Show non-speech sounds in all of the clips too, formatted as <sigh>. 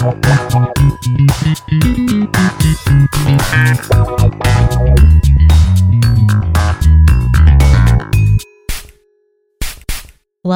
Thank you.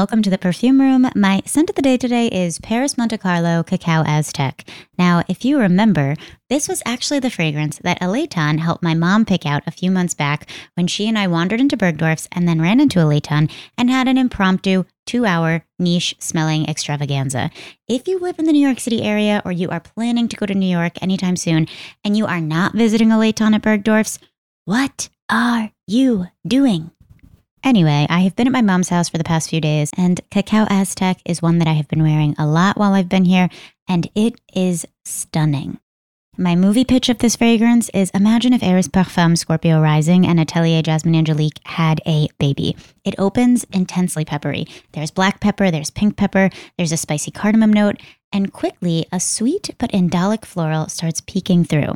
Welcome to the perfume room. My scent of the day today is Perris Monte Carlo Cacao Azteque. Now, if you remember, this was actually the fragrance that Aleton helped my mom pick out a few months back when she and I wandered into Bergdorf's and then ran into Aleton and had an impromptu two hour niche smelling extravaganza. If you live in the New York City area or you are planning to go to New York anytime soon and you are not visiting Aleton at Bergdorf's, what are you doing? Anyway, I have been at my mom's house for the past few days, and Cacao Azteque is one that I have been wearing a lot while I've been here, and it is stunning. My movie pitch of this fragrance is imagine if Eris Parfum Scorpio Rising and Atelier Jasmin Angelique had a baby. It opens intensely peppery. There's black pepper, there's pink pepper, there's a spicy cardamom note, and quickly a sweet but indolic floral starts peeking through.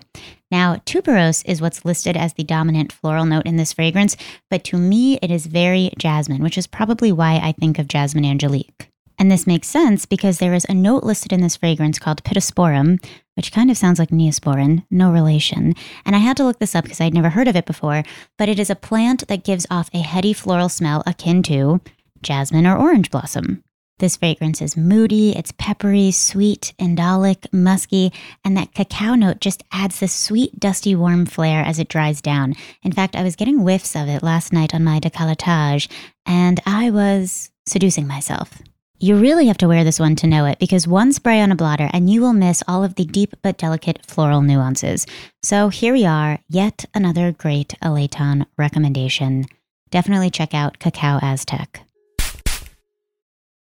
Now, tuberose is what's listed as the dominant floral note in this fragrance, but to me it is very jasmine, which is probably why I think of Jasmin Angelique. And this makes sense because there is a note listed in this fragrance called Pittosporum, which kind of sounds like Neosporin, no relation. And I had to look this up because I'd never heard of it before, but it is a plant that gives off a heady floral smell akin to jasmine or orange blossom. This fragrance is moody, it's peppery, sweet, indolic, musky, and that cacao note just adds this sweet, dusty, warm flair as it dries down. In fact, I was getting whiffs of it last night on my décolletage, and I was seducing myself. You really have to wear this one to know it because one spray on a blotter and you will miss all of the deep but delicate floral nuances. So here we are, yet another great Aleton recommendation. Definitely check out Cacao Azteque.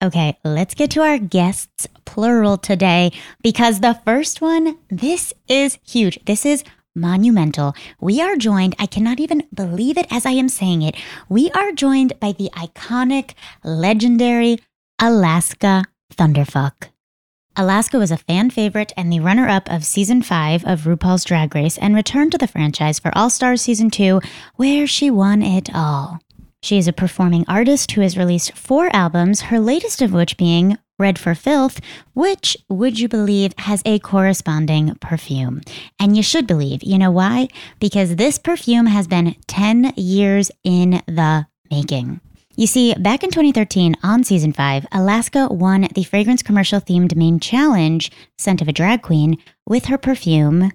Okay, let's get to our guests, plural today, because the first one, this is huge. This is monumental. We are joined, I cannot even believe it as I am saying it. We are joined by the iconic, legendary Alaska Thunderfuck. Alaska was a fan favorite and the runner up of season 5 of RuPaul's Drag Race and returned to the franchise for All Stars season 2, where she won it all. She is a performing artist who has released four albums, her latest of which being Red for Filth, which, would you believe, has a corresponding perfume. And you should believe. You know why? Because this perfume has been 10 years in the making. You see, back in 2013, on season 5, Alaska won the fragrance commercial themed main challenge, Scent of a Drag Queen, with her perfume,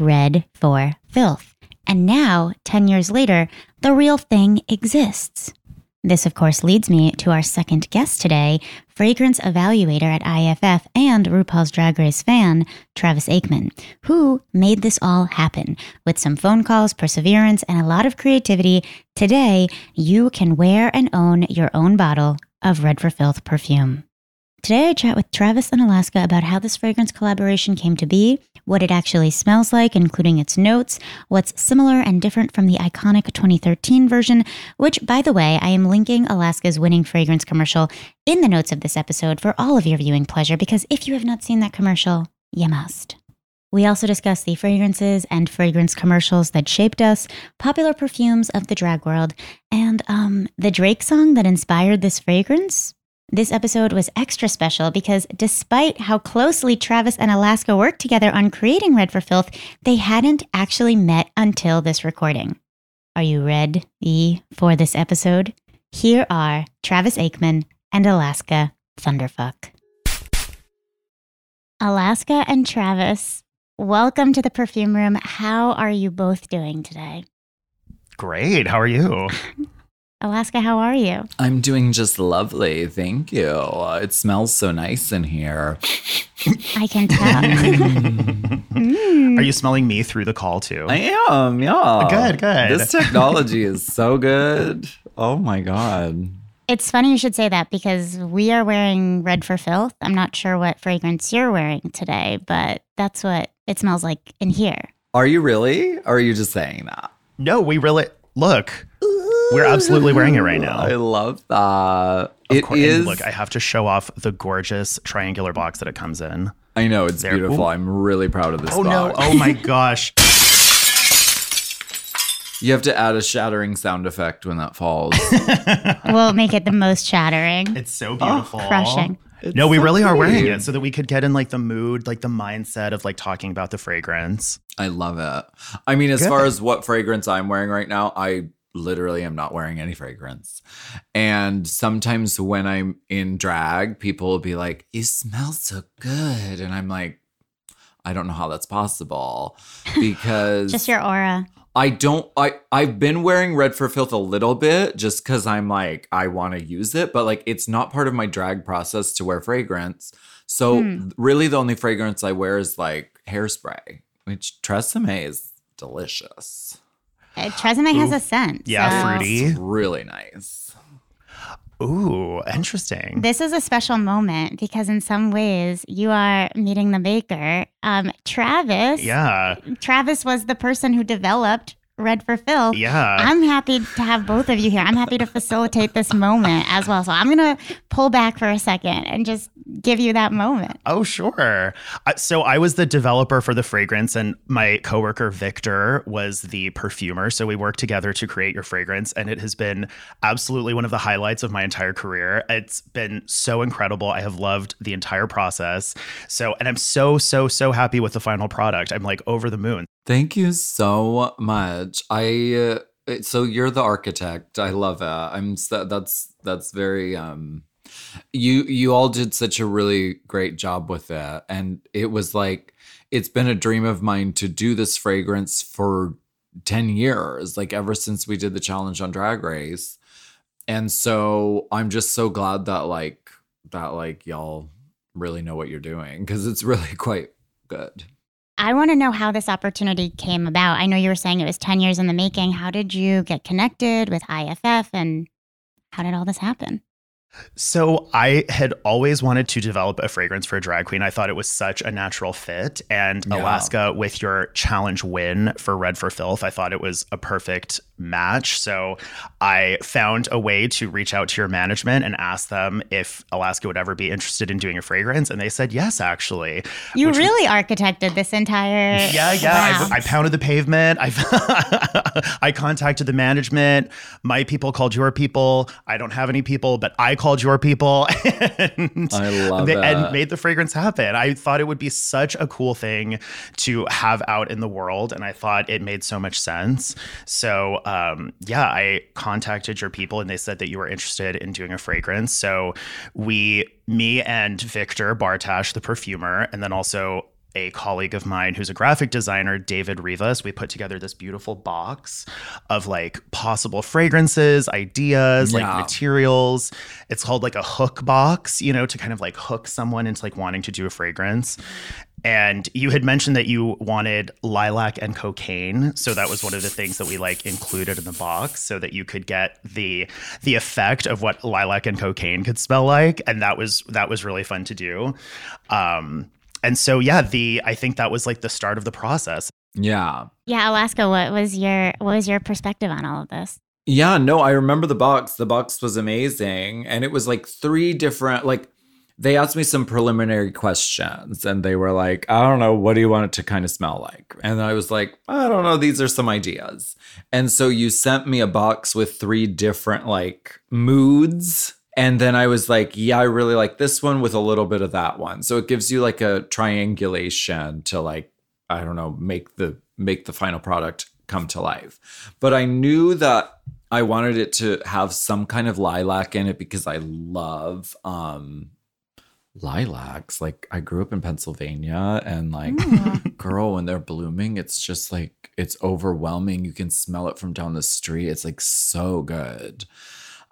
Red for Filth. And now, 10 years later, the real thing exists. This, of course, leads me to our second guest today, fragrance evaluator at IFF and RuPaul's Drag Race fan, Travis Aikman, who made this all happen. With some phone calls, perseverance, and a lot of creativity, today you can wear and own your own bottle of Red for Filth perfume. Today, I chat with Travis and Alaska about how this fragrance collaboration came to be, what it actually smells like, including its notes, what's similar and different from the iconic 2013 version, which, by the way, I am linking Alaska's winning fragrance commercial in the notes of this episode for all of your viewing pleasure, because if you have not seen that commercial, you must. We also discuss the fragrances and fragrance commercials that shaped us, popular perfumes of the drag world, and um, the Drake song that inspired this fragrance this episode was extra special because despite how closely Travis and Alaska worked together on creating Red for Filth, they hadn't actually met until this recording. Are you ready for this episode? Here are Travis Aikman and Alaska Thunderfuck. Alaska and Travis, welcome to the perfume room. How are you both doing today? Great. How are you? <laughs> Alaska, how are you? I'm doing just lovely. Thank you. It smells so nice in here. I can tell. <laughs> mm. Are you smelling me through the call too? I am, yeah. Good, good. This technology is so good. Oh my God. It's funny you should say that because we are wearing Red for Filth. I'm not sure what fragrance you're wearing today, but that's what it smells like in here. Are you really? Or are you just saying that? No, we really look. We're absolutely wearing it right now. I love that. Of it course, is. Look, I have to show off the gorgeous triangular box that it comes in. I know it's there. beautiful. Ooh. I'm really proud of this. Oh box. no! Oh my <laughs> gosh! You have to add a shattering sound effect when that falls. <laughs> we'll make it the most shattering. It's so oh, beautiful. Oh, crushing. no, we so really are wearing it so that we could get in like the mood, like the mindset of like talking about the fragrance. I love it. I mean, as far as what fragrance I'm wearing right now, I literally am not wearing any fragrance. And sometimes when I'm in drag, people will be like, You smell so good. And I'm like, I don't know how that's possible because <laughs> Just your aura. I don't I I've been wearing red for filth a little bit just cuz I'm like I want to use it but like it's not part of my drag process to wear fragrance. So Hmm. really the only fragrance I wear is like hairspray, which Tresemme is delicious. Uh, Tresemme has a scent. Yeah, so fruity. It's really nice. Ooh, interesting. This is a special moment because in some ways you are meeting the baker. Um, Travis. yeah. Travis was the person who developed Red for Filth. Yeah. I'm happy to have both of you here. I'm happy to facilitate this moment as well. So I'm going to pull back for a second and just give you that moment. Oh, sure. Uh, so I was the developer for the fragrance, and my coworker Victor was the perfumer. So we worked together to create your fragrance, and it has been absolutely one of the highlights of my entire career. It's been so incredible. I have loved the entire process. So, and I'm so, so, so happy with the final product. I'm like over the moon. Thank you so much. I uh, so you're the architect. I love it. I'm that's that's very um you you all did such a really great job with it and it was like it's been a dream of mine to do this fragrance for 10 years like ever since we did the challenge on drag race and so i'm just so glad that like that like y'all really know what you're doing because it's really <laughs> quite good I want to know how this opportunity came about. I know you were saying it was 10 years in the making. How did you get connected with IFF and how did all this happen? So I had always wanted to develop a fragrance for a drag queen. I thought it was such a natural fit. And Yeah. Alaska, with your challenge win for Red for Filth, I thought it was a perfect match. So I found a way to reach out to your management and ask them if Alaska would ever be interested in doing a fragrance. And they said yes, actually. You Which was- really architected this entire. Yeah, yeah. Wow. I, I pounded the pavement. I <laughs> I contacted the management. My people called your people. I don't have any people, but I called your people <laughs> and, I love they- and made the fragrance happen. I thought it would be such a cool thing to have out in the world, and I thought it made so much sense. So, um, yeah, I contacted your people, and they said that you were interested in doing a fragrance. So, we, me, and Victor Bartash, the perfumer, and then also a colleague of mine who's a graphic designer, David Rivas. We put together this beautiful box of like possible fragrances, ideas, like materials. It's called like a hook box, you know, to kind of like hook someone into like wanting to do a fragrance. And you had mentioned that you wanted lilac and cocaine, so that was one of the things that we like included in the box, so that you could get the the effect of what lilac and cocaine could smell like, and that was that was really fun to do. Um, and so yeah, the I think that was like the start of the process. yeah Yeah, Alaska, what was your what was your perspective on all of this? Yeah, no, I remember the box. The box was amazing. And it was like three different, like, they asked me some preliminary questions and they were like, I don't know, what do you want it to kind of smell like? And I was like, I don't know, these are some ideas. And so you sent me a box with three different, like, moods. And then I was like, yeah, I really like this one with a little bit of that one. So it gives you like a triangulation to like, I don't know, make the make the final product come to life. But I knew that I wanted it to have some kind of lilac in it because I love um lilacs. Like I grew up in Pennsylvania and like girl when they're blooming it's just like it's overwhelming. You can smell it from down the street. It's like so good.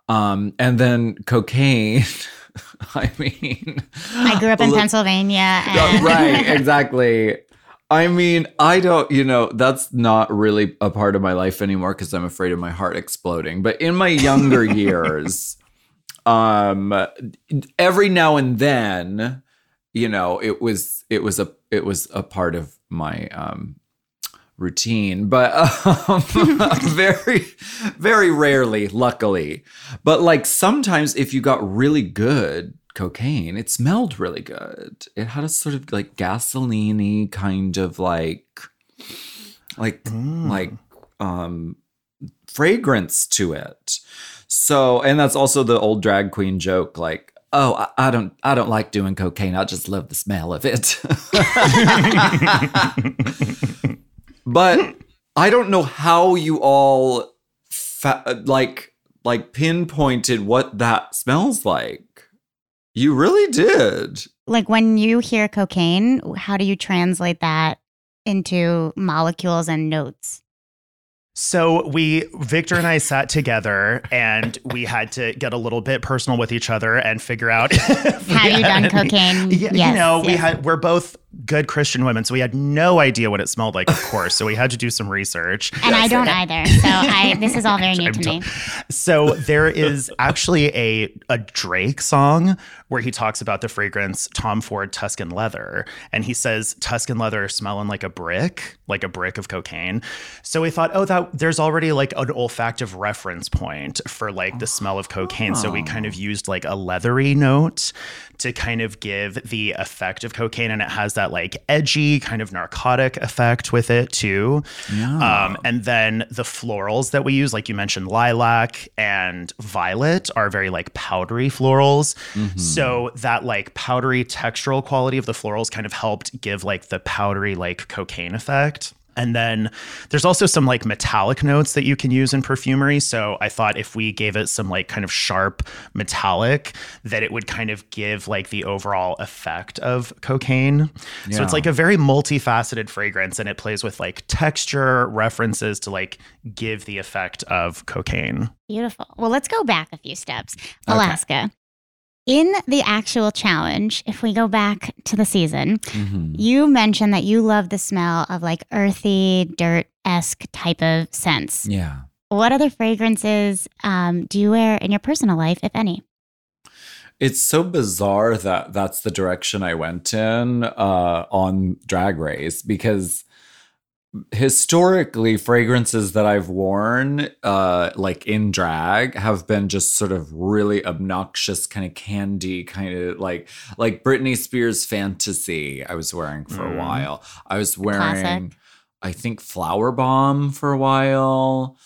Um and then cocaine <laughs> I mean I grew up in <laughs> Look- Pennsylvania and right, <laughs> exactly. I mean, I don't, you know, that's not really a part of my life anymore because I'm afraid of my heart exploding. But in my younger years, um, every now and then, you know, it was it was a it was a part of my um routine, but um, <laughs> very very rarely, luckily. But like sometimes, if you got really good cocaine, it smelled really good. It had a sort of like gasoline kind of like like Mm. like um fragrance to it. So, and that's also the old drag queen joke like oh, I, I don't, I don't like doing cocaine. I just love the smell of it. <laughs> <laughs> but hmm. I don't know how you all fa- like like pinpointed what that smells like. You really did. Like when you hear cocaine, how do you translate that into molecules and notes? So we Victor and I sat together and we had to get a little bit personal with each other and figure out <laughs> Have you done <laughs> cocaine? Yeah, Yes, you know, we had we're both good Christian women, so we had no idea what it smelled like, of course. So we had to do some research. And I don't either. So I this is all very new <laughs> I'm to me. So there is actually a a Drake song where he talks about the fragrance Tom Ford Tuscan leather, and he says Tuscan leather smelling like a brick, like a brick of cocaine. So we thought, oh, that there's already like an olfactive reference point for like the smell of cocaine. So we oh. kind of used like a leathery note to kind of give the effect of cocaine, and it has that like edgy kind of narcotic effect with it too. Um, and then the florals that we use, like you mentioned, lilac and violet, are very like powdery florals. So that like powdery textural quality of the florals kind of helped give like the powdery like cocaine effect. And then there's also some like metallic notes that you can use in perfumery. So I thought if we gave it some like kind of sharp metallic, that it would kind of give like the overall effect of cocaine. So it's like a very multifaceted fragrance and it plays with like texture references to like give the effect of cocaine. Beautiful. Well, let's go back a few steps. Alaska. In the actual challenge, if we go back to the season, Mhm. you mentioned that you love the smell of like earthy, dirt esque type of scents. Yeah. What other fragrances um, do you wear in your personal life, if any? It's so bizarre that that's the direction I went in uh, on Drag Race because historically, fragrances that I've worn, uh, like in drag, have been just sort of really obnoxious, kind of candy, kind of like like Britney Spears Fantasy. I was wearing for a Mm. while. I was wearing, Classic. I think, Flowerbomb for a while.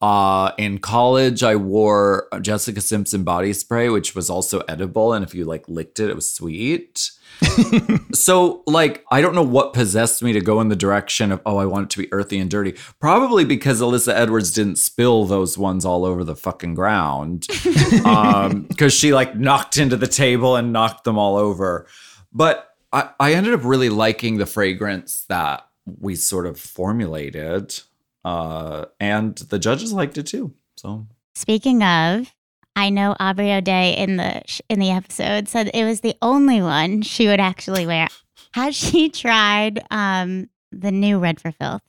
Uh, in college, I wore Jessica Simpson body spray, which was also edible, and if you like licked it, it was sweet. <laughs> so, like, I don't know what possessed me to go in the direction of, oh, I want it to be earthy and dirty. Probably because Alyssa Edwards didn't spill those ones all over the fucking ground, <laughs> um, because she like knocked into the table and knocked them all over. But I, I ended up really liking the fragrance that we sort of formulated uh, and the judges liked it too. So Speaking of, I know Aubrey O'Day in the in the episode said it was the only one she would actually wear. Has she tried um, the new Red for Filth?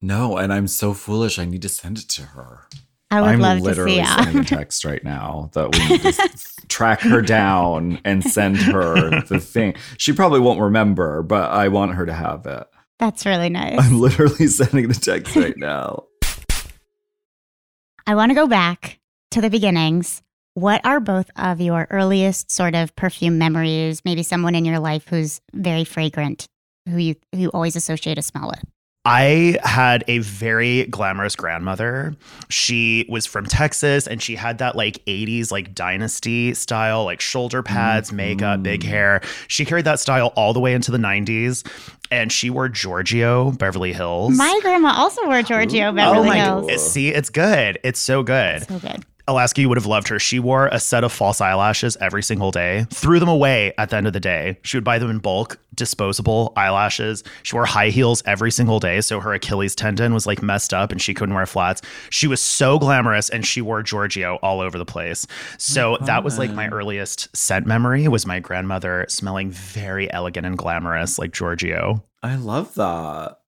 no, and I'm so foolish. I need to send it to her. I would I'm love to literally see. sending a text right now that we need to <laughs> track her down and send her the thing. She probably won't remember, but I want her to have it. that's really nice. I'm literally <laughs> sending the text right now. I want to go back to the beginnings. What are both of your earliest sort of perfume memories? Maybe someone in your life who's very fragrant, who you who you always associate a smell with. I had a very glamorous grandmother. She was from Texas and she had that like 80s like dynasty style, like shoulder pads, makeup, big mm-hmm. hair. She carried that style all the way into the 90s and she wore Giorgio Beverly Hills. My grandma also wore Giorgio Beverly oh my Hills. god. See, it's good. It's so good. So good. Alaska, you would have loved her. She wore a set of false eyelashes every single day, threw them away at the end of the day. She would buy them in bulk, disposable eyelashes. She wore high heels every single day. So her Achilles tendon was like messed up and she couldn't wear flats. She was so glamorous and she wore Giorgio all over the place. So that was like my earliest scent memory was my grandmother smelling very elegant and glamorous like Giorgio. I love that.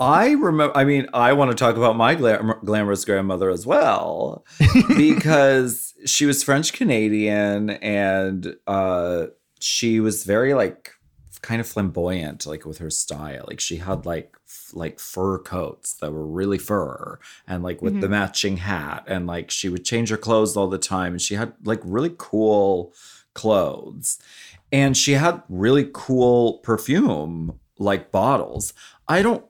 I remember, I mean, I want to talk about my glam- glamorous grandmother as well <laughs> because she was French Canadian and uh, she was very like kind of flamboyant, like with her style. Like she had like f- like fur coats that were really fur and like with the matching hat and like she would change her clothes all the time and she had like really cool clothes. And she had really cool perfume like bottles. I don't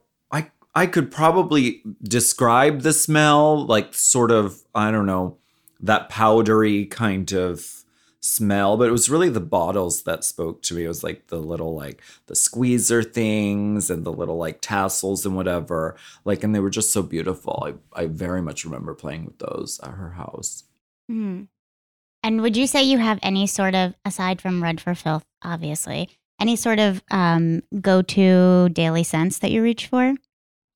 i could probably describe the smell like sort of i don't know that powdery kind of smell, but it was really the bottles that spoke to me. It was like the little like the squeezer things and the little like tassels and whatever. Like, and they were just so beautiful. I, I very much remember playing with those at her house. Hmm. And would you say you have any sort of, aside from Red for Filth, obviously, any sort of um, go to daily scents that you reach for?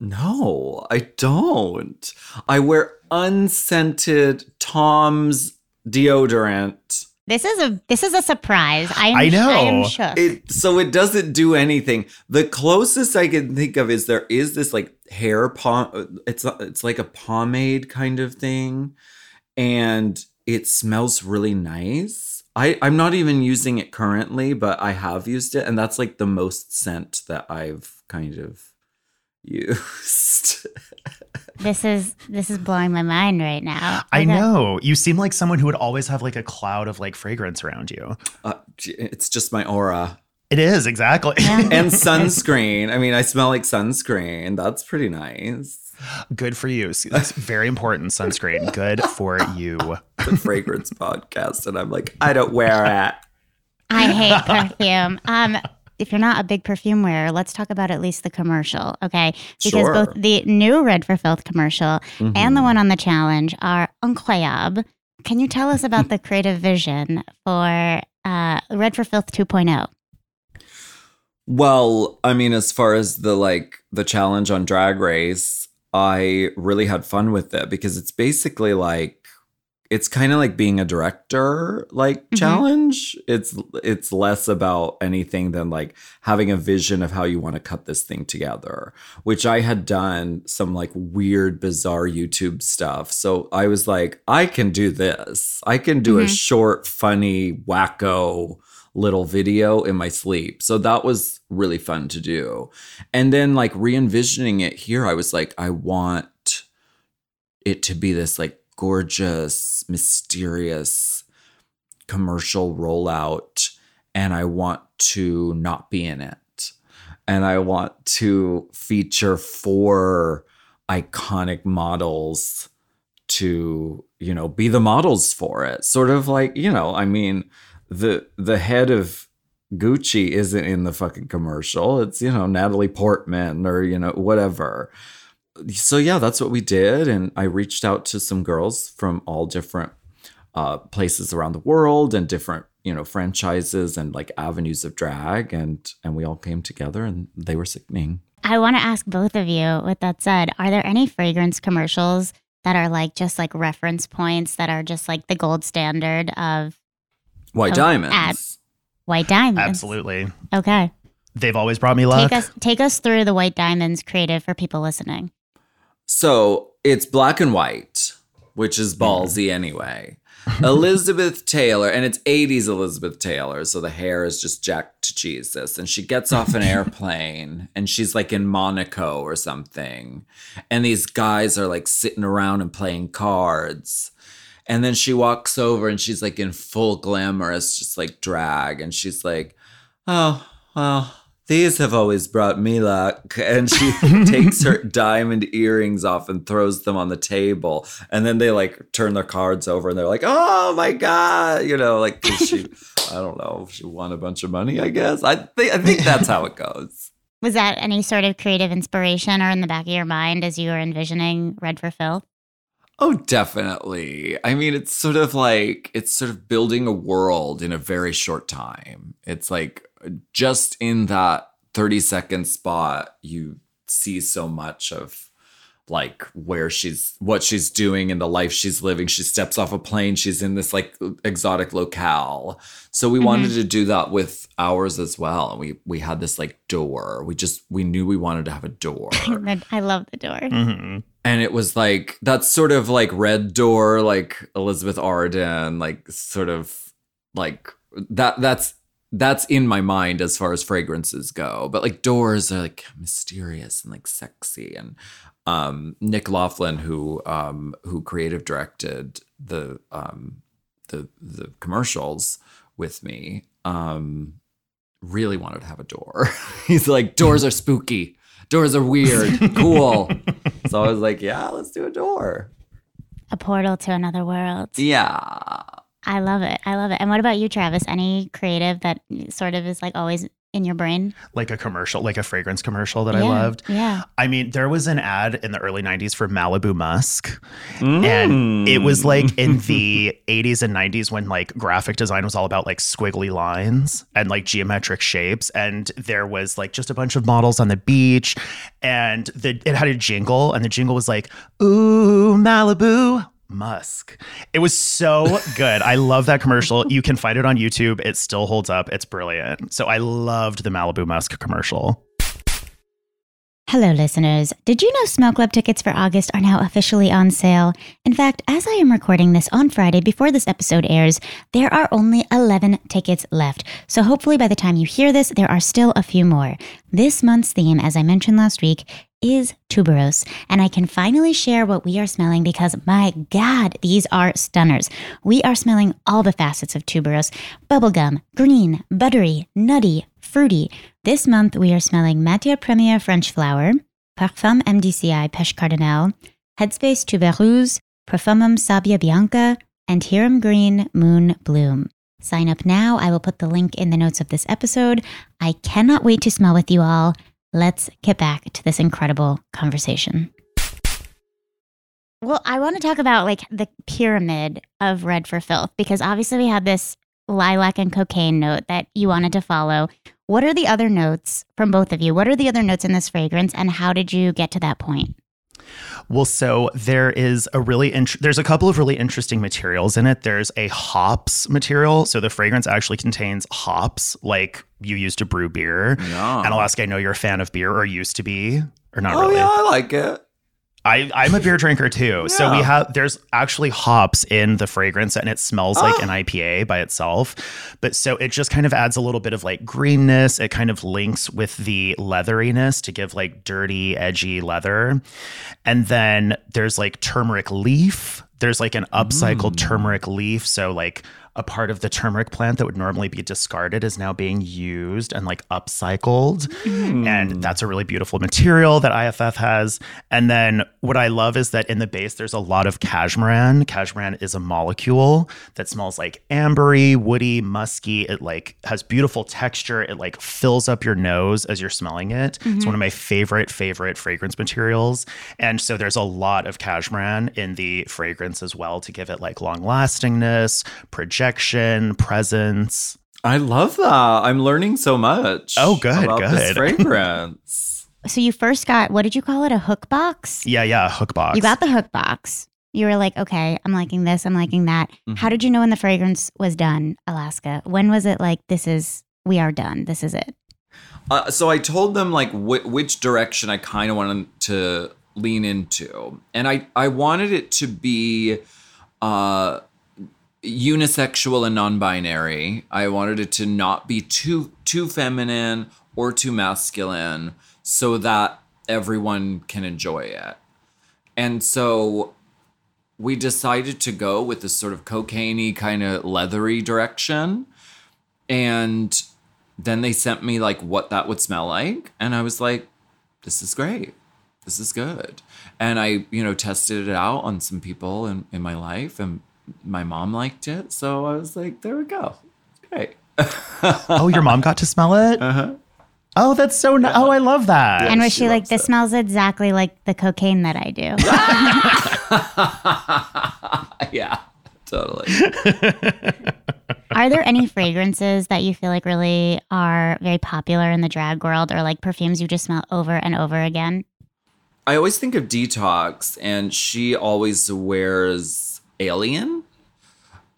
No, I don't. I wear unscented Tom's deodorant. This is a this is a surprise. I am, I know. I am shook. It so it doesn't do anything. The closest I can think of is there is this like hair pom. It's it's like a pomade kind of thing, and it smells really nice. I I'm not even using it currently, but I have used it, and that's like the most scent that I've kind of used. <laughs> this is this is blowing my mind right now. I Okay. know. You seem like someone who would always have like a cloud of like fragrance around you. uh, it's just my aura. It is, exactly. Yeah. <laughs> and sunscreen. I mean, I smell like sunscreen. That's pretty nice. Good for you. That's very important. Sunscreen. Good for you. <laughs> The fragrance podcast, and I'm like, I don't wear it. I hate perfume. Um, if you're not a big perfume wearer, let's talk about at least the commercial, okay? Because Sure. both the new Red for Filth commercial and Mm-hmm. the one on the challenge are incroyable. Can you tell us about the <laughs> creative vision for uh, Red for Filth oh? 2.0? Well, I mean, as far as the like the challenge on Drag Race, I really had fun with it because it's basically like it's kind of like being a director like Mhm. challenge. It's it's less about anything than like having a vision of how you want to cut this thing together, which I had done some like weird bizarre YouTube stuff. So I was like, I can do this. I can do a Mhm. short funny wacko little video in my sleep. So that was really fun to do. And then like re-envisioning it here, I was like, I want it to be this like gorgeous, mysterious commercial rollout. And I want to not be in it. And I want to feature four iconic models to, you know, be the models for it. Sort of like, you know, I mean, the the head of Gucci isn't in the fucking commercial. It's, you know, Natalie Portman or, you know, whatever. So yeah, that's what we did. And I reached out to some girls from all different uh, places around the world and different, you know, franchises and like avenues of drag. And and we all came together and they were sickening. I want to ask both of you, with that said, are there any fragrance commercials that are like just like reference points that are just like the gold standard of White diamonds. ad. white diamonds? Absolutely. Okay. They've always brought me luck. Take us take us through the white diamonds creative for people listening. So it's black and white, which is hmm. ballsy anyway. <laughs> Elizabeth Taylor, and it's 80s Elizabeth Taylor, so the hair is just jacked to Jesus. And she gets off an <laughs> airplane and she's like in Monaco or something. And these guys are like sitting around and playing cards. And then she walks over and she's like in full glamorous, just like drag. And she's like, oh, well, these have always brought me luck. And she <laughs> takes her diamond earrings off and throws them on the table. And then they like turn their cards over and they're like, oh my God. You know, like she, I don't know, she won a bunch of money, I guess. I think, I think that's how it goes. <laughs> Was that any sort of creative inspiration or in the back of your mind as you were envisioning Red for Filth? Oh, definitely. I mean, it's sort of like it's sort of building a world in a very short time. It's like just in that 30 second spot, you see so much of like where she's what she's doing and the life she's living. She steps off a plane, she's in this like exotic locale. So we wanted to do that with ours as well. And we we had this like door. We just we knew we wanted to have a door <laughs> I love the door. hmm and it was like that's sort of like red door like elizabeth arden like sort of like that that's that's in my mind as far as fragrances go but like doors are like mysterious and like sexy and um nick laughlin who um who creative directed the um the the commercials with me um really wanted to have a door <laughs> he's like doors are spooky doors are weird cool <laughs> so I was like, yeah, let's do a door. A portal to another world. Yeah. I love it. I love it. And what about you, Travis? Any creative that sort of is like always in your brain? Like a commercial, like a fragrance commercial that I loved. Yeah. I mean, there was an ad in the early 90s for Malibu Musk. Mm. And it was like in the 80s and 90s when like graphic design was all about like squiggly lines and like geometric shapes. And there was like just a bunch of models on the beach. And the, it had a jingle, and the jingle was like, Ooh, Malibu. Musk. It was so good. I love that commercial. You can find it on YouTube. It still holds up. It's brilliant. So I loved the Malibu Musk commercial. Hello, listeners. Did you know Smell Club tickets for August are now officially on sale? In fact, as I am recording this on Friday before this episode airs, there are only 11 tickets left. So hopefully by the time you hear this, there are still a few more. This month's theme, as I mentioned last week, is tuberose, and I can finally share what we are smelling because my God, these are stunners. We are smelling all the facets of tuberose bubblegum, green, buttery, nutty, fruity. This month we are smelling Matière Première French Flower, Parfum MDCI Pêche Cardinal, Headspace Tuberose, Profumum Sabia Bianca, and Hiram Green Moon Bloom. Sign up now. I will put the link in the notes of this episode. I cannot wait to smell with you all. Let's get back to this incredible conversation. Well, I want to talk about like the pyramid of Red for Filth because obviously we had this lilac and cocaine note that you wanted to follow. What are the other notes from both of you? What are the other notes in this fragrance and how did you get to that point? Well, so there is a really int- there's a couple of really interesting materials in it. There's a hops material, so the fragrance actually contains hops, like you use to brew beer. Yeah. And Alaska, I know you're a fan of beer, or used to be, or not oh really. yeah, I like it. I, I'm a beer drinker too. So we have there's actually hops in the fragrance and it smells like Oh. an IPA by itself. But so it just kind of adds a little bit of like greenness. It kind of links with the leatheriness to give like dirty, edgy leather. And then there's like turmeric leaf. There's like an upcycled mm. turmeric leaf. So like a part of the turmeric plant that would normally be discarded is now being used and like upcycled. Hmm. And that's a really beautiful material that IFF has. And then what I love is that in the base, there's a lot of cashmeran. Cashmeran is a molecule that smells like ambery, woody, musky. It like has beautiful texture. It like fills up your nose as you're smelling it. It's one mm-hmm. of my favorite, favorite fragrance materials. And so there's a lot of cashmeran in the fragrance as well to give it like long lastingness, projection, presence. I love that. I'm learning so much. Oh, good, about This good. <laughs> fragrance. So you first got what did you call it? A hook box? Yeah, yeah, hook box. You got the hook box. You were like, okay, I'm liking this, I'm liking that. Mm-hmm. How did you know when the fragrance was done, Alaska? When was it like, this is, we are done, this is it? Uh, so I told them like wh- which direction I kind of wanted to lean into, and I I wanted it to be uh, unisexual and non-binary. I wanted it to not be too too feminine or too masculine, so that everyone can enjoy it. And so we decided to go with this sort of cocainey kind of leathery direction. And then they sent me like what that would smell like. And I was like, this is great. This is good. And I, you know, tested it out on some people in, in my life and my mom liked it. So I was like, there we go. Great. <laughs> oh, your mom got to smell it? Uh-huh. Oh, that's so nice. Oh, I love that. and was she she like, this it. smells exactly like the cocaine that I do? <laughs> <laughs> yeah, totally. are there any fragrances that you feel like really are very popular in the drag world or like perfumes you just smell over and over again? I always think of Detox, and she always wears Alien.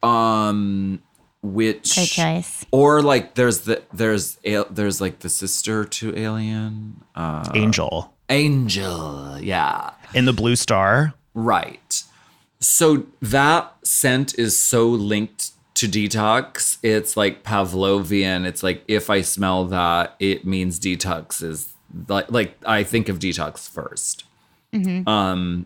Um, which Great choice. or like there's the there's there's like the sister to Alien, uh, Angel Angel. Yeah, in the blue star. right. So that scent is so linked to detox. It's like Pavlovian. It's like if I smell that, it means detox is like like I think of detox 1st Um,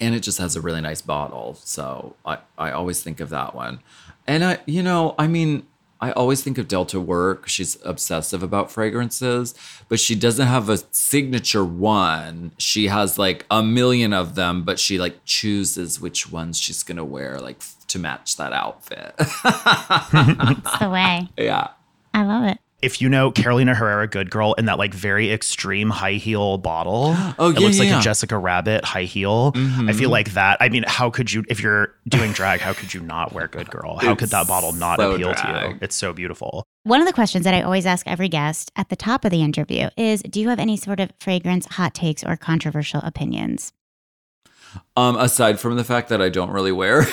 and it just has a really nice bottle. So I I always think of that one. And I you know I mean I always think of Delta Work. She's obsessive about fragrances, but she doesn't have a signature one. She has like a million of them, but she like chooses which ones she's gonna wear, like to match that outfit. <laughs> That's the way. yeah. I love it. If you know Carolina Herrera Good Girl in that like very extreme high heel bottle. <gasps> Oh, it yeah, looks yeah, like yeah. a Jessica Rabbit high heel. I feel like that. I mean, how could you if you're doing drag, how could you not wear Good Girl? How could that bottle not so appeal to you? It's so beautiful. One of the questions that I always ask every guest at the top of the interview is Do you have any sort of fragrance hot takes or controversial opinions? Um, aside from the fact that I don't really wear. <laughs>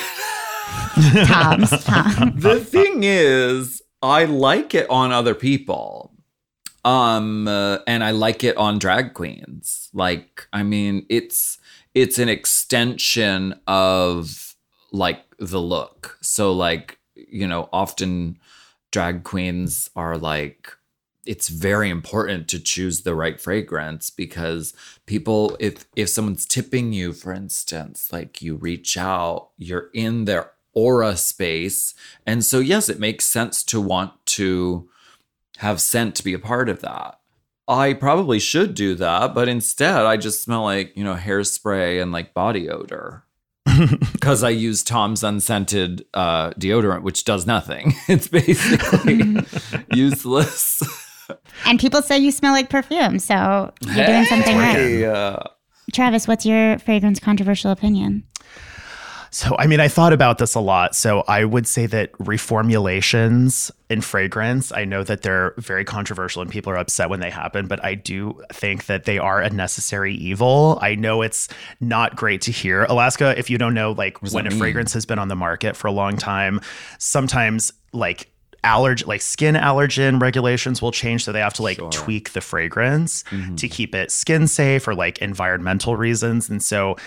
Tom's. <laughs> Tom. the thing is, I like it on other people. Um, uh, and I like it on drag queens. Like, I mean, it's it's an extension of like the look. So, like, you know, often drag queens are like it's very important to choose the right fragrance because people if if someone's tipping you for instance like you reach out you're in their aura space. And so yes it makes sense to want to have scent to be a part of that. I probably should do that but instead i just smell like you know hairspray and like body odor. <laughs> Because i use tom's unscented uh, deodorant which does nothing. <laughs> It's basically <laughs> useless. And people say you smell like perfume, so you're doing something right. Uh, Travis, what's your fragrance controversial opinion? So, I mean, I thought about this a lot. So, I would say that reformulations in fragrance, I know that they're very controversial and people are upset when they happen, but I do think that they are a necessary evil. I know it's not great to hear. Alaska, if you don't know, like when a mean? fragrance has been on the market for a long time, sometimes like allerg like skin allergen regulations will change so they have to like Sure. tweak the fragrance to keep it skin safe or like environmental reasons and so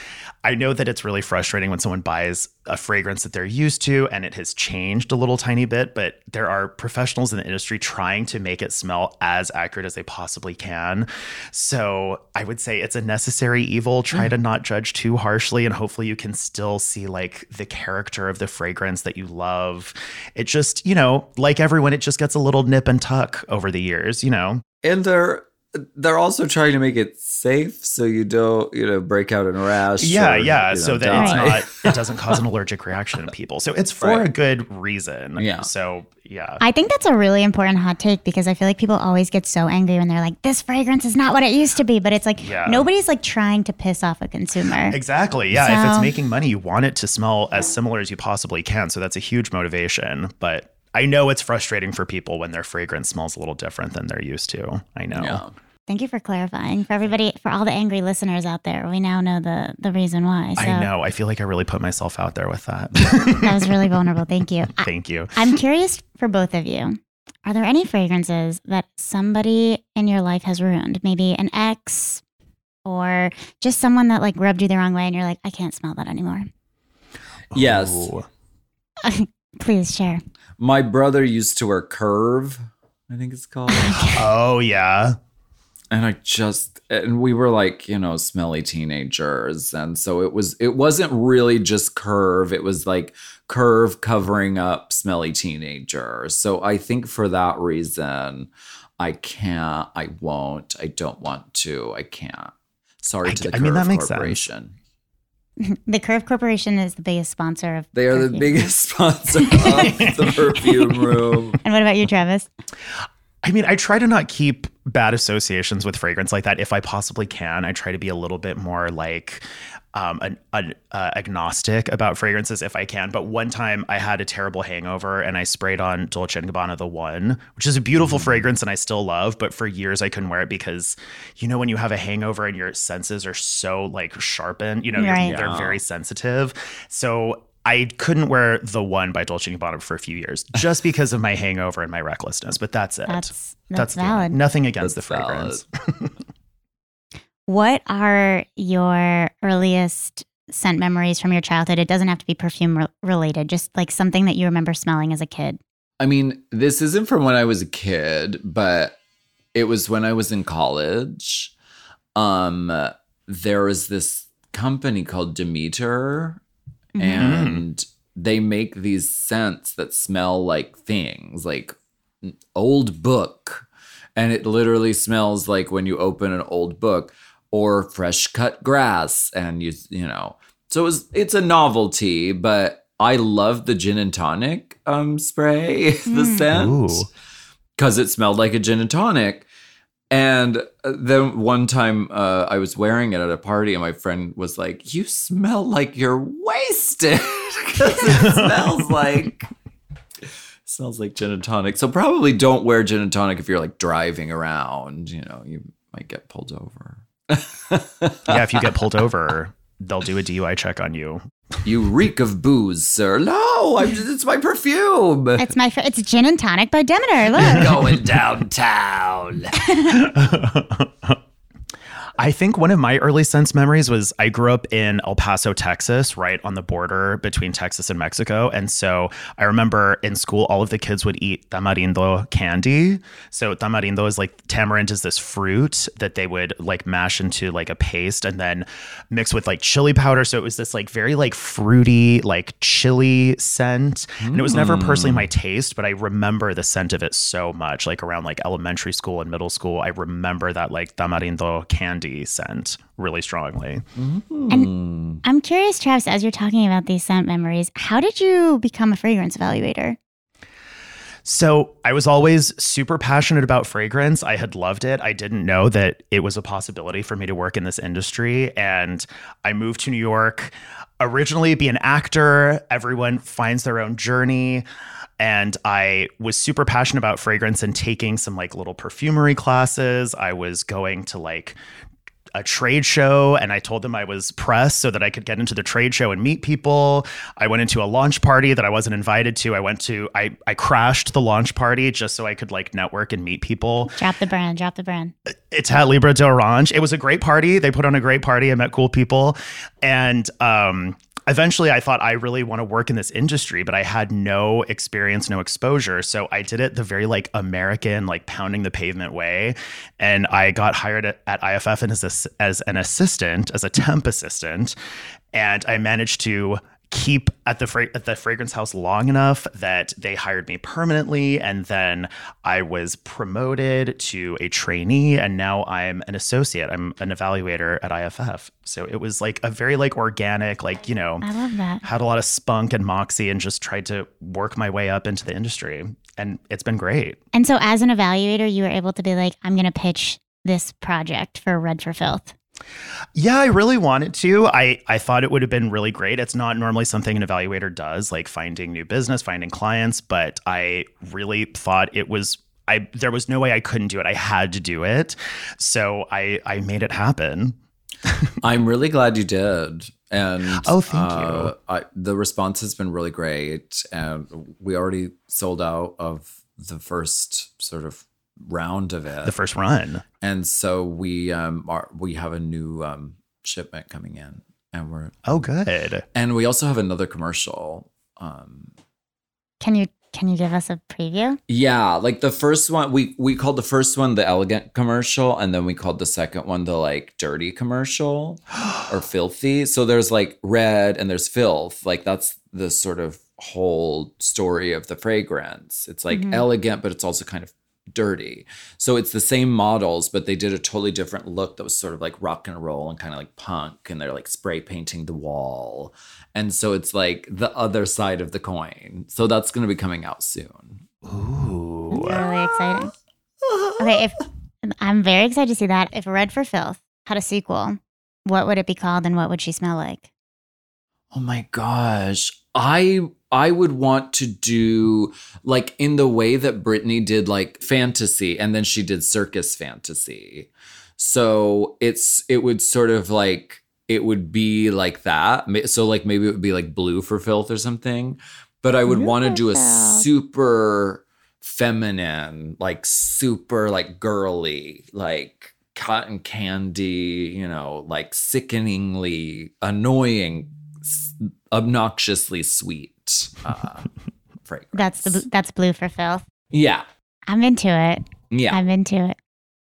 i know that it's really frustrating when someone buys a fragrance that they're used to and it has changed a little tiny bit but there are professionals in the industry trying to make it smell as accurate as they possibly can. So i would say it's a necessary evil. Try mm. to not judge too harshly and hopefully you can still see like the character of the fragrance that you love. It just you know like everyone it just gets a little nip and tuck over the years you know? And they're they're also trying to make it safe so you don't you know break out in a rash yeah or, yeah you know, so that it's not <laughs> it doesn't cause an allergic reaction in people so it's for Right. a good reason Yeah. so yeah I think that's a really important hot take because I feel like people always get so angry when they're like, this fragrance is not what it used to be. But it's like, Yeah. nobody's like trying to piss off a consumer. Exactly. Yeah. if it's making money, you want it to smell as similar as you possibly can. So that's a huge motivation. But I know it's frustrating for people when their fragrance smells a little different than they're used to. I know. yeah. Thank you for clarifying. For everybody, for all the angry listeners out there, we now know the the reason why. So I know. I feel like I really put myself out there with that. <laughs> that was really vulnerable. Thank you. <laughs> Thank you. I'm curious for both of you. Are there any fragrances that somebody in your life has ruined? Maybe an ex or just someone that like rubbed you the wrong way and you're like, I can't smell that anymore. yes <laughs> Please share. My brother used to wear curve i think it's called. Oh, yeah. and i just and we were like you know smelly teenagers. And so it was it wasn't really just curve. It was like curve covering up smelly teenagers. So i think for that reason i can't i won't. I don't want to. I can't. Sorry to g- the I mean, that Curve makes sense. Corporation The Curve Corporation is the biggest sponsor of they are the biggest <laughs> sponsor of the perfume room <laughs> And what about you, Travis? I mean, I try to not keep bad associations with fragrance like that if I possibly can. I try to be a little bit more like um, an, an uh, agnostic about fragrances if I can. But one time I had a terrible hangover and I sprayed on Dolce and Gabbana the One, which is a beautiful fragrance and I still love. But for years I couldn't wear it because, you know, when you have a hangover and your senses are so like sharpened, you know, you're- Right. they're very sensitive. So I couldn't wear the one by Dolce and Gabbana for a few years <laughs> just because of my hangover and my recklessness. But that's it. That's that's, the- valid. nothing against That's the fragrance. <laughs> What are your earliest scent memories from your childhood? It doesn't have to be perfume re- related, just like something that you remember smelling as a kid. I mean, this isn't from when I was a kid, but it was when I was in college. Um, there was this company called Demeter, Mhm. and they make these scents that smell like things, like old book. And it literally smells like when you open an old book or fresh cut grass and you you know. So it's it's a novelty, but I love the gin and tonic um spray, <laughs> the Mm. scent. Cuz it smelled like a gin and tonic. And uh, then one time uh, I was wearing it at a party, and my friend was like, "You smell like you're wasted <laughs> because it <laughs> smells like smells like gin and tonic." So probably don't wear gin and tonic if you're like driving around. You know, you might get pulled over. Yeah, if you get pulled over, they'll do a DUI check on you. You reek of booze, sir. No, I'm just, it's my perfume. It's my fr- it's gin and tonic by Demeter. Look. <laughs> Going downtown. <laughs> I think one of my early sense memories was I grew up in El Paso, Texas, right on the border between Texas and Mexico. And so I remember in school, all of the kids would eat tamarindo candy. So tamarindo is like tamarind is this fruit that they would like mash into like a paste and then mix with like chili powder. So it was this like very like fruity, like chili scent. And it was never hmm. personally my taste, but I remember the scent of it so much. Like around like elementary school and middle school, I remember that like tamarindo candy scent really strongly. And I'm curious, Travis, as you're talking about these scent memories, how did you become a fragrance evaluator? So I was always super passionate about fragrance. I had loved it. I didn't know that it was a possibility for me to work in this industry. And I moved to New York originally to be an actor. Everyone finds their own journey. And I was super passionate about fragrance and taking some like little perfumery classes. I was going to like a trade show and I told them I was press so that I could get into the trade show and meet people. I went into a launch party that I wasn't invited to. I went to I I crashed the launch party just so I could like network and meet people. Drop the brand, drop the brand. It's Etat Libre d'Orange. It was a great party. They put on a great party. I met cool people. And um eventually I thought I really want to work in this industry, but I had no experience, no exposure. So I did it the very like American, like pounding the pavement way. And I got hired at, at IFF and as, a, as an assistant, as a temp assistant. And I managed to keep at the fra- at the fragrance house long enough that they hired me permanently and then I was promoted to a trainee and now I'm an associate. I'm an evaluator at IFF. So it was like a very like organic like, you know, I love that. had a lot of spunk and moxie and just tried to work my way up into the industry and it's been great. And so, as an evaluator, you were able to be like, I'm going to pitch this project for Red for Filth. Yeah, I really wanted to. I, I thought it would have been really great. It's not normally something an evaluator does, like finding new business, finding clients, but I really thought it was I there was no way I couldn't do it. I had to do it. So I I made it happen. <laughs> I'm really glad you did. And Oh, thank uh, I, the response has been really great. And we already sold out of the first sort of round of it. The first run. and so we um are we have a new um shipment coming in and we're Oh, good. and we also have another commercial. Um Can you can you give us a preview? yeah, like the first one we we called the first one the elegant commercial and then we called the second one the like dirty commercial <gasps> or filthy. So there's like red and there's filth. Like that's the sort of whole story of the fragrance. It's like Mhm. elegant but it's also kind of dirty. So it's the same models but they did a totally different look that was sort of like rock and roll and kind of like punk and they're like spray painting the wall. And so it's like the other side of the coin. So that's going to be coming out soon. Ooh. That's really exciting. Okay, if I'm very excited to see that. If Red for Filth had a sequel, what would it be called and what would she smell like? Oh my gosh. I I would want to do like in the way that Britney did like fantasy and then she did circus fantasy. So it's it would sort of like it would be like that. So like maybe it would be like blue for filth or something. But I would want to do a super feminine, like super like girly, like cotton candy, you know, like sickeningly annoying, obnoxiously sweet uh, fragrance. That's the that's blue for filth. yeah, I'm into it. yeah. I'm into it.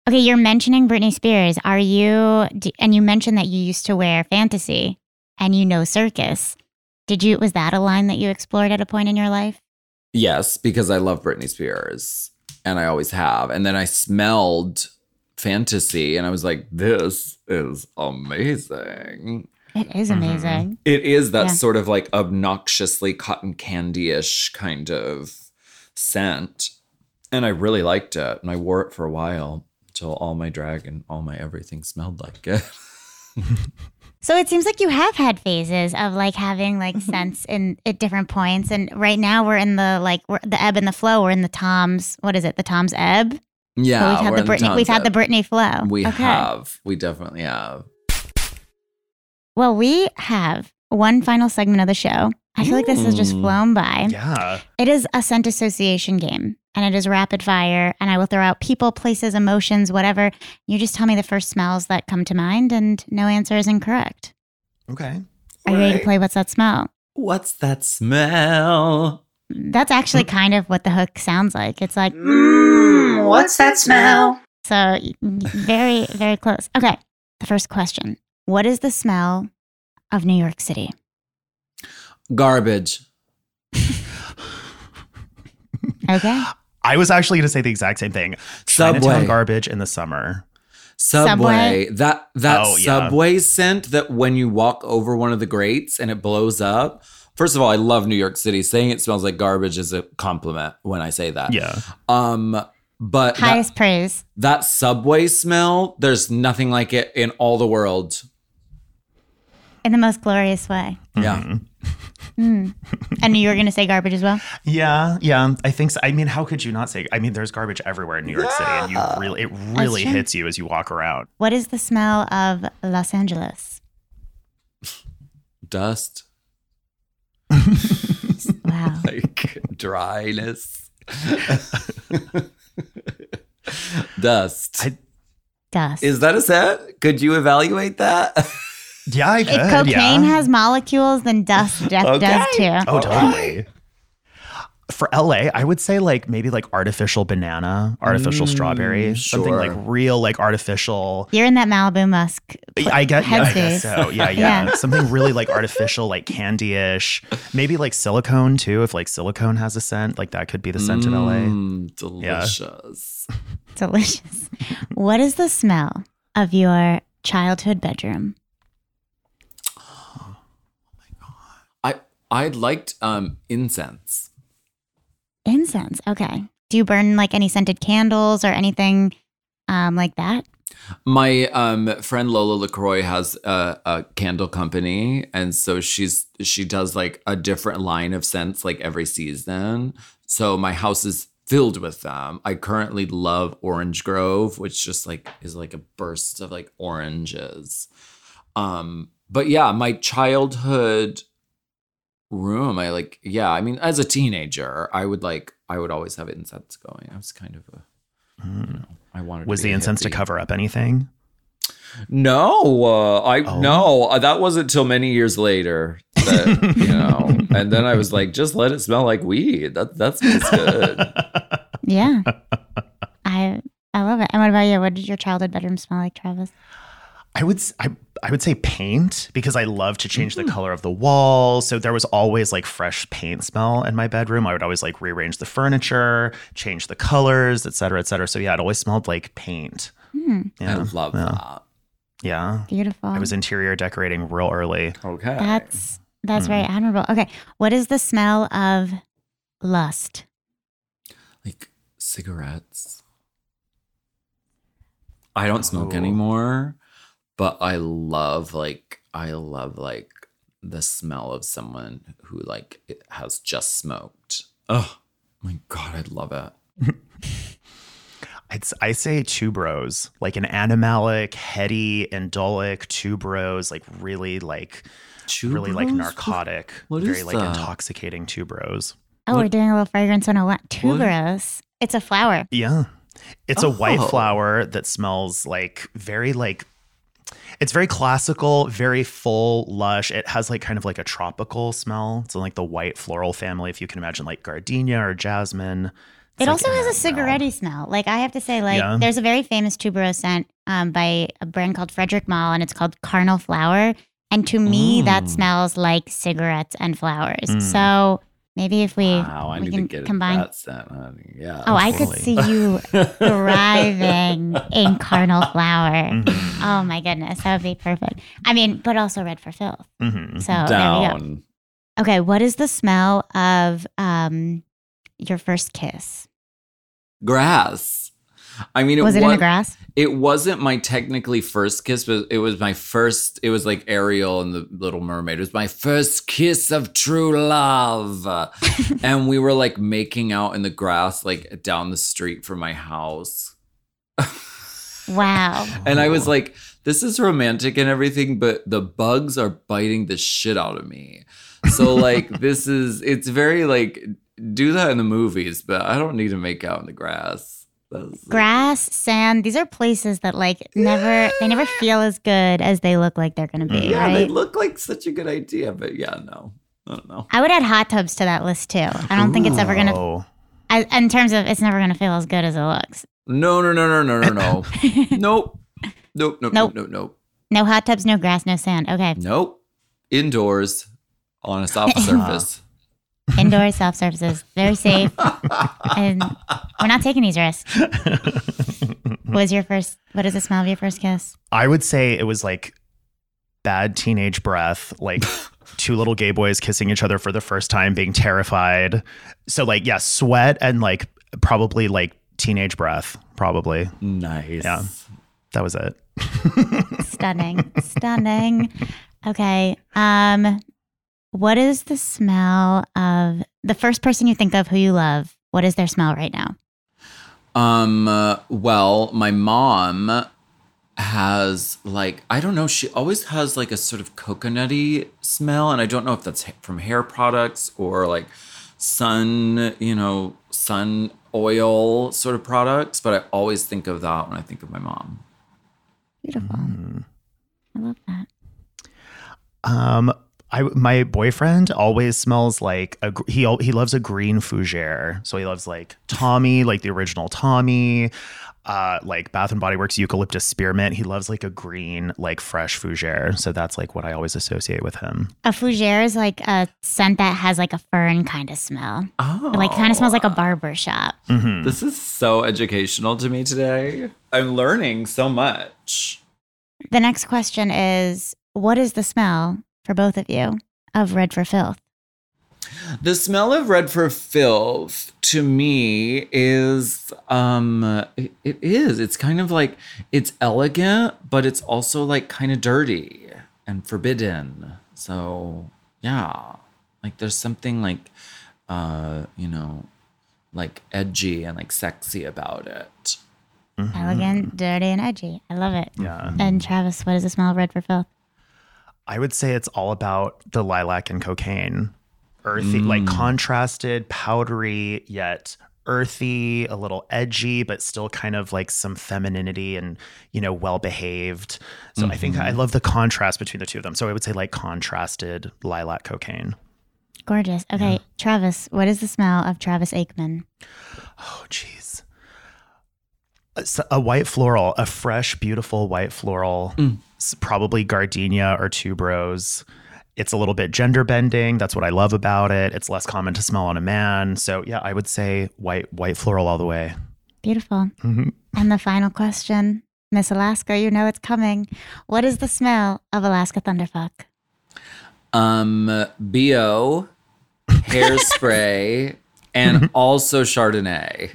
Okay, you're mentioning Britney Spears. Are you? do- And you mentioned that you used to wear fantasy, and you know circus. Did you was that a line that you explored at a point in your life? Yes, because I love Britney Spears and I always have. And then I smelled fantasy and I was like, this is amazing. It is Mhm. amazing. It is that Yeah. sort of like obnoxiously cotton candy ish kind of scent. And I really liked it. And I wore it for a while until all my drag and all my everything smelled like it. <laughs> So it seems like you have had phases of like having like scents in at different points, and right now we're in the like we're, the ebb and the flow. We're in the Tom's. What is it? The Tom's ebb. yeah. But we've had we're the in Britney. We've had the Tom's Britney flow. We Okay. have. We definitely have. Well, we have one final segment of the show. I feel like this has just Mm. flown by. Yeah. It is a scent association game and it is rapid fire. And I will throw out people, places, emotions, whatever. You just tell me the first smells that come to mind, and no answer is incorrect. Okay. Are you ready to play What's That Smell? What's that smell? That's actually kind of what the hook sounds like. It's like, Mmm, what's that smell? so very, very close. Okay. The first question What is the smell of New York City? Garbage. Okay. I was actually going to say the exact same thing. Chinatown Subway. garbage in the summer. Subway. That that Oh, yeah. subway scent that when you walk over one of the grates and it blows up. First of all, I love New York City. Saying it smells like garbage is a compliment when I say that. Yeah. Um but that, Highest praise. that subway smell, there's nothing like it in all the world. In the most glorious way. Yeah. Mhm. Mm. And you were going to say garbage as well? Yeah, yeah. I think so. I mean, how could you not say? I mean, there's garbage everywhere in New York City, and you really, it really hits you as you walk around. What is the smell of Los Angeles? Dust. <laughs> Wow. <laughs> Like dryness. <laughs> Dust. I- Dust. Is that a set? Could you evaluate that? Yeah, I could. if cocaine yeah. has molecules, then dust def- Okay. does too. Oh, totally. For LA, I would say like maybe like artificial banana, artificial Mm, strawberry, something like real like artificial. You're in that Malibu musk. pl- I get, yeah, I guess headspace. so. Yeah, <laughs> yeah, Yeah. Something really like artificial, like candy-ish. Maybe like silicone too. If like silicone has a scent, like that could be the scent in LA. Mm, delicious. <laughs> Delicious. what is the smell of your childhood bedroom? I liked um incense. Incense. Okay. Do you burn like any scented candles or anything um, like that? My um friend Lola LeCroix has a, a candle company, and so she's she does like a different line of scents like every season. So my house is filled with them. I currently love Orange Grove, which just like is like a burst of like oranges. Um, but yeah, my childhood room, I like yeah. I mean, as a teenager, I would like I would always have incense going. I was kind of a you know, I wanted. to Was be the a incense to cover up anything? No, uh, I Oh. no, uh, that wasn't till many years later. That, you know, <laughs> and then I was like, just let it smell like weed. That that smells good. <laughs> Yeah. I I love it. And what about you? What did your childhood bedroom smell like, Travis? I would s- I, I would say paint because I love to change the color of the walls. So there was always like fresh paint smell in my bedroom. I would always like rearrange the furniture, change the colors, et cetera, et cetera. So yeah, it always smelled like paint. Hmm, I love yeah, that. Yeah, beautiful. I was interior decorating real early. Okay, That's that's Hmm. very admirable. Okay. What is the smell of lust? like cigarettes. I don't smoke Oh. anymore, but I love like I love like the smell of someone who like has just smoked. Oh my god, I love it. <laughs> I'd, s- I say tuberose, like an animalic, heady, indolic tuberose, like really like really like narcotic, what very is like that? intoxicating tuberose. Oh, What- we're doing a little fragrance 101. What? Tuberose. It's a flower. Yeah. It's a white Oh. flower that smells like very like it's very classical, very full, lush. It has like kind of like a tropical smell. It's in like the white floral family, if you can imagine like gardenia or jasmine. It's It like also has a that cigarette smell. Like I have to say, like Yeah. there's a very famous tuberose scent um, by a brand called Frederic Malle, and it's called Carnal Flower. And to me, that Mm. smells like cigarettes and flowers. Mm. So maybe if we, Wow, we can combine. that scent, honey. Yeah. Oh, I could see you <laughs> thriving in carnal Flower. Mhm. Oh my goodness, that would be perfect. I mean, but also Red for Filth. Mhm. So there we go. Okay, what is the smell of um your first kiss? Grass. I mean, it Was it in the grass? It wasn't my technically first kiss, but it was my first. It was like Ariel and the Little Mermaid. It was my first kiss of true love, <laughs> and we were like making out in the grass, like down the street from my house. Wow. <laughs> And I was like, this is romantic and everything, but the bugs are biting the shit out of me. So, like, <laughs> this is, it's very like, do that in the movies, but I don't need to make out in the grass. That's, Grass, sand, these are places that like never they never feel as good as they look like they're gonna be, yeah, they look like such a good idea, but yeah, no, I don't know. I would add hot tubs to that list too. I don't think it's ever gonna Oh. I, in terms of it's never gonna feel as good as it looks. No, no, no, no, no, no, no. nope. <laughs> Nope, nope, Nope. nope, nope, nope. No hot tubs, no grass, no sand. Okay. Nope. Indoors on a soft surface. Indoor self services. Very safe. and we're not taking these risks. <laughs> What was your first what is the smell of your first kiss? I would say it was like bad teenage breath, like <laughs> two little gay boys kissing each other for the first time, being terrified. So like yeah, sweat and like probably like teenage breath, probably. Nice. Yeah. That was it. <laughs> Stunning. Stunning. Okay. Um what is the smell of the first person you think of who you love? What is their smell right now? Um, uh, well, my mom has like I don't know, she always has like a sort of coconutty smell and I don't know if that's ha- from hair products or like sun, you know, sun oil sort of products, but I always think of that when I think of my mom. Beautiful. Mm. I love that. Um, I my boyfriend always smells like a he he loves a green fougere. So he loves like Tommy, like the original Tommy, uh, like Bath and Body Works eucalyptus spearmint. He loves like a green, like fresh fougere. So that's like what I always associate with him. A fougere is like a scent that has like a fern kind of smell. Oh. It like kind of smells like a barber shop. Mhm. This is so educational to me today. I'm learning so much. The next question is what is the smell for both of you of Red for Filth? The smell of red for filth to me is um it, it is it's kind of like it's elegant but it's also like kind of dirty and forbidden. So, yeah. Like there's something like uh, you know, like edgy and like sexy about it. Elegant, dirty, and edgy. I love it. Yeah. And Travis, what is the smell of Red for Filth? I would say it's all about the lilac and cocaine. Earthy, like mm. contrasted, powdery, yet earthy, a little edgy, but still kind of like some femininity and, you know, well behaved. So I think I mm-hmm. love the contrast between the two of them. So I would say like contrasted lilac cocaine. Gorgeous. Okay, Travis, what is the smell of Travis Aikman? Oh, jeez. A s- A white floral, a fresh, beautiful white floral, s- probably gardenia or tuberose. It's a little bit gender bending. That's what I love about it. It's less common to smell on a man. So yeah, I would say white, white floral all the way. Beautiful. Mhm. And the final question, Miss Alaska, you know it's coming. What is the smell of Alaska Thunderfuck? Um BO, <laughs> hairspray, and also Chardonnay.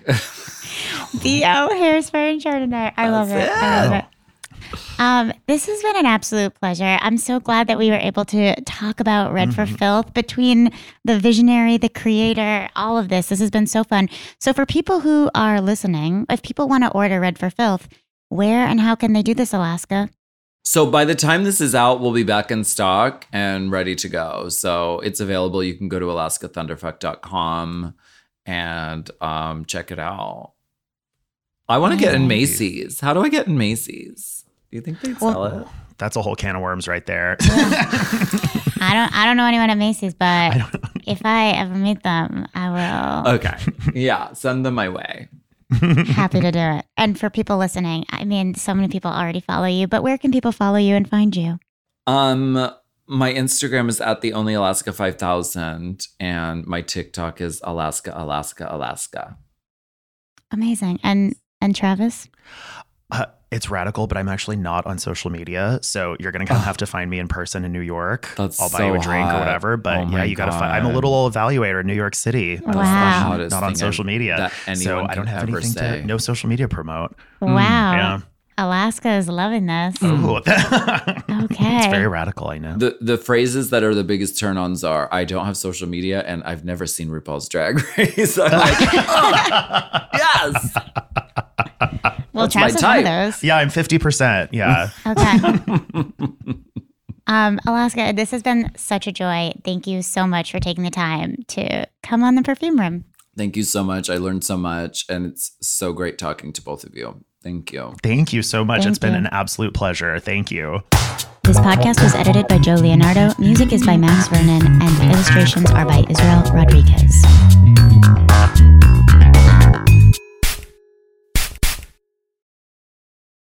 B.O. Hairspray and Chardonnay. I love it. I love it. Um, this has been an absolute pleasure. I'm so glad that we were able to talk about Red for Filth between the visionary, the creator, all of this. This has been so fun. So, for people who are listening, if people want to order Red for Filth, where and how can they do this, Alaska? So by the time this is out, we'll be back in stock and ready to go. So it's available. You can go to alaskathunderfuck.com and um, check it out. I want to get in Macy's. How do I get in Macy's? Do you think they'd Well- sell it? That's a whole can of worms right there. <laughs> I don't I don't know anyone at Macy's, but <laughs> if I ever meet them, I will Okay. yeah, send them my way. <laughs> happy to do it. And for people listening, I mean, so many people already follow you, but where can people follow you and find you? Um, my Instagram is at the only Alaska 5000 and my TikTok is Alaska, Alaska, Alaska. Amazing. And and Travis? Uh, it's radical, but I'm actually not on social media. So you're gonna kind of have to find me in person in New York. That's I'll buy so you a drink hot. or whatever. But Oh yeah, you gotta find. I'm a God. little evaluator in New York City. Wow. the Not on social media. so I don't have anything say. to no social media promote. Wow. Yeah. Alaska is loving this. Ooh. <laughs> Okay. it's very radical. I know. The the phrases that are the biggest turn ons are I don't have social media and I've never seen RuPaul's Drag Race. <laughs> I'm like, "Oh, yes. well, that's my Travis is one of type. those. yeah, I'm 50. percent Yeah. Okay. <laughs> um, Alaska, this has been such a joy. Thank you so much for taking the time to come on the perfume room. Thank you so much. I learned so much and it's so great talking to both of you. Thank you. Thank you so much. Thank it's been an absolute pleasure. Thank you. This podcast was edited by Joe Leonardo. Music is by Max Vernon, and illustrations are by Israel Rodriguez.